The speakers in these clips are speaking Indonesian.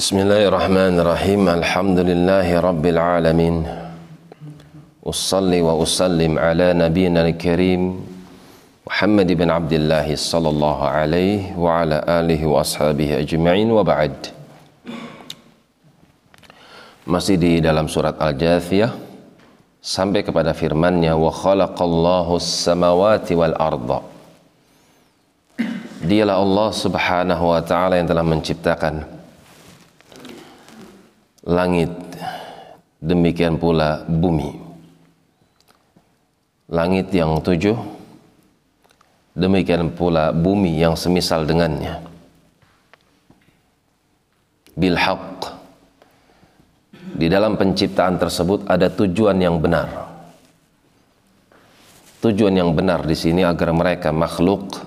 Bismillahirrahmanirrahim. Alhamdulillahi rabbil alamin. Usalli wa usallim ala nabiyyina al-karim Muhammad ibn Abdullah sallallahu alaihi wa ala alihi wa ashabihi ajma'in wa ba'd. Masih di dalam surat Al-Jathiyah sampai kepada firman-Nya wa khalaqallahu as-samawati wal arda. Dialah Allah Subhanahu wa taala yang telah menciptakan langit demikian pula bumi langit yang tujuh demikian pula bumi yang semisal dengannya bil haqq di dalam penciptaan tersebut ada tujuan yang benar. Tujuan yang benar di sini agar mereka makhluk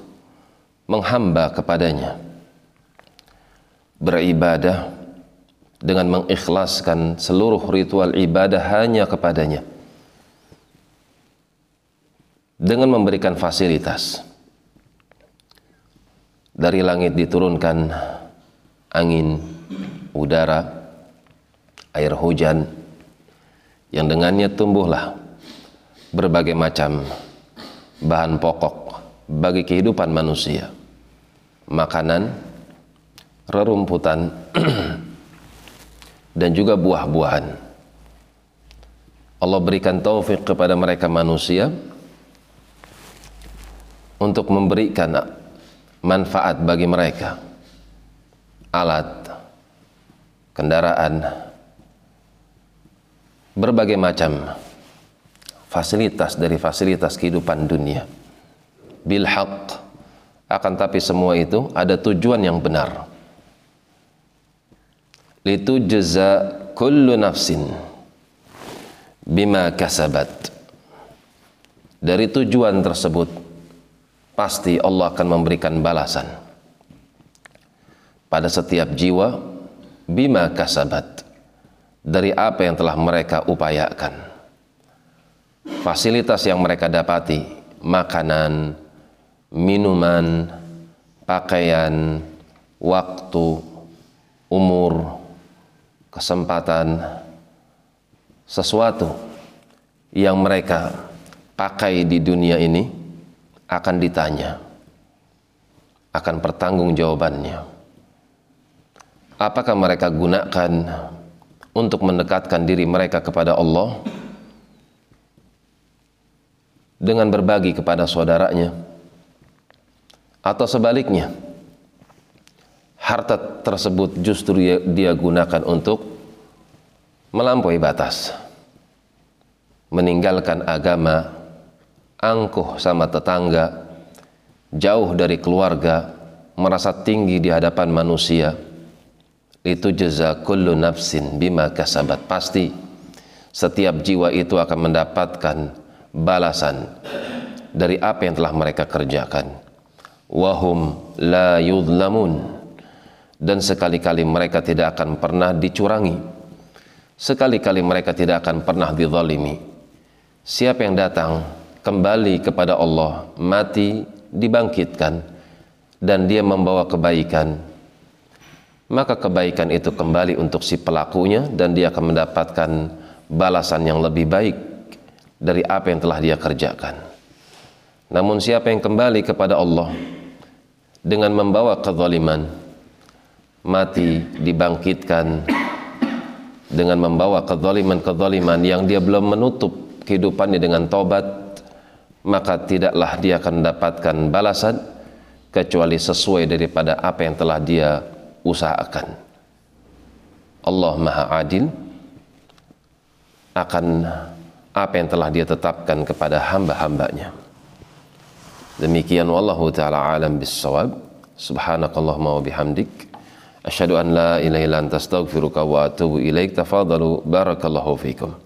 menghamba kepadanya. Beribadah dengan mengikhlaskan seluruh ritual ibadah hanya kepadanya. Dengan memberikan fasilitas. Dari langit diturunkan angin, udara, air hujan yang dengannya tumbuhlah berbagai macam bahan pokok bagi kehidupan manusia makanan rerumputan dan juga buah-buahan. Allah berikan taufik kepada mereka manusia untuk memberikan manfaat bagi mereka. Alat kendaraan berbagai macam fasilitas dari fasilitas kehidupan dunia. Bil haq akan tapi semua itu ada tujuan yang benar litu jaza kullu nafsin bima kasabat dari tujuan tersebut pasti Allah akan memberikan balasan pada setiap jiwa bima kasabat dari apa yang telah mereka upayakan. Fasilitas yang mereka dapati, makanan, minuman, pakaian, waktu, umur, kesempatan, sesuatu yang mereka pakai di dunia ini akan ditanya, akan pertanggung jawabannya. Apakah mereka gunakan untuk mendekatkan diri mereka kepada Allah? Dengan berbagi kepada saudaranya? Atau sebaliknya harta tersebut justru dia, gunakan untuk melampaui batas. Meninggalkan agama angkuh sama tetangga jauh dari keluarga merasa tinggi di hadapan manusia. Itu jaza kullu nafsin bima kasabat. Pasti setiap jiwa itu akan mendapatkan balasan dari apa yang telah mereka kerjakan. Wahum la yudlamun dan sekali-kali mereka tidak akan pernah dicurangi sekali-kali mereka tidak akan pernah dizalimi siapa yang datang kembali kepada Allah mati dibangkitkan dan dia membawa kebaikan maka kebaikan itu kembali untuk si pelakunya dan dia akan mendapatkan balasan yang lebih baik dari apa yang telah dia kerjakan. Namun siapa yang kembali kepada Allah dengan membawa kezaliman, mati dibangkitkan dengan membawa kezaliman-kezaliman yang dia belum menutup kehidupannya dengan tobat, maka tidaklah dia akan mendapatkan balasan kecuali sesuai daripada apa yang telah dia usahakan. Allah Maha Adil akan apa yang telah dia tetapkan kepada hamba-hambanya. Demikian wallahu taala alam bissawab. Subhanakallahumma wa bihamdik asyhadu an la ilaha illa anta astaghfiruka wa atubu ilaik. Tafadalu barakallahu fikum.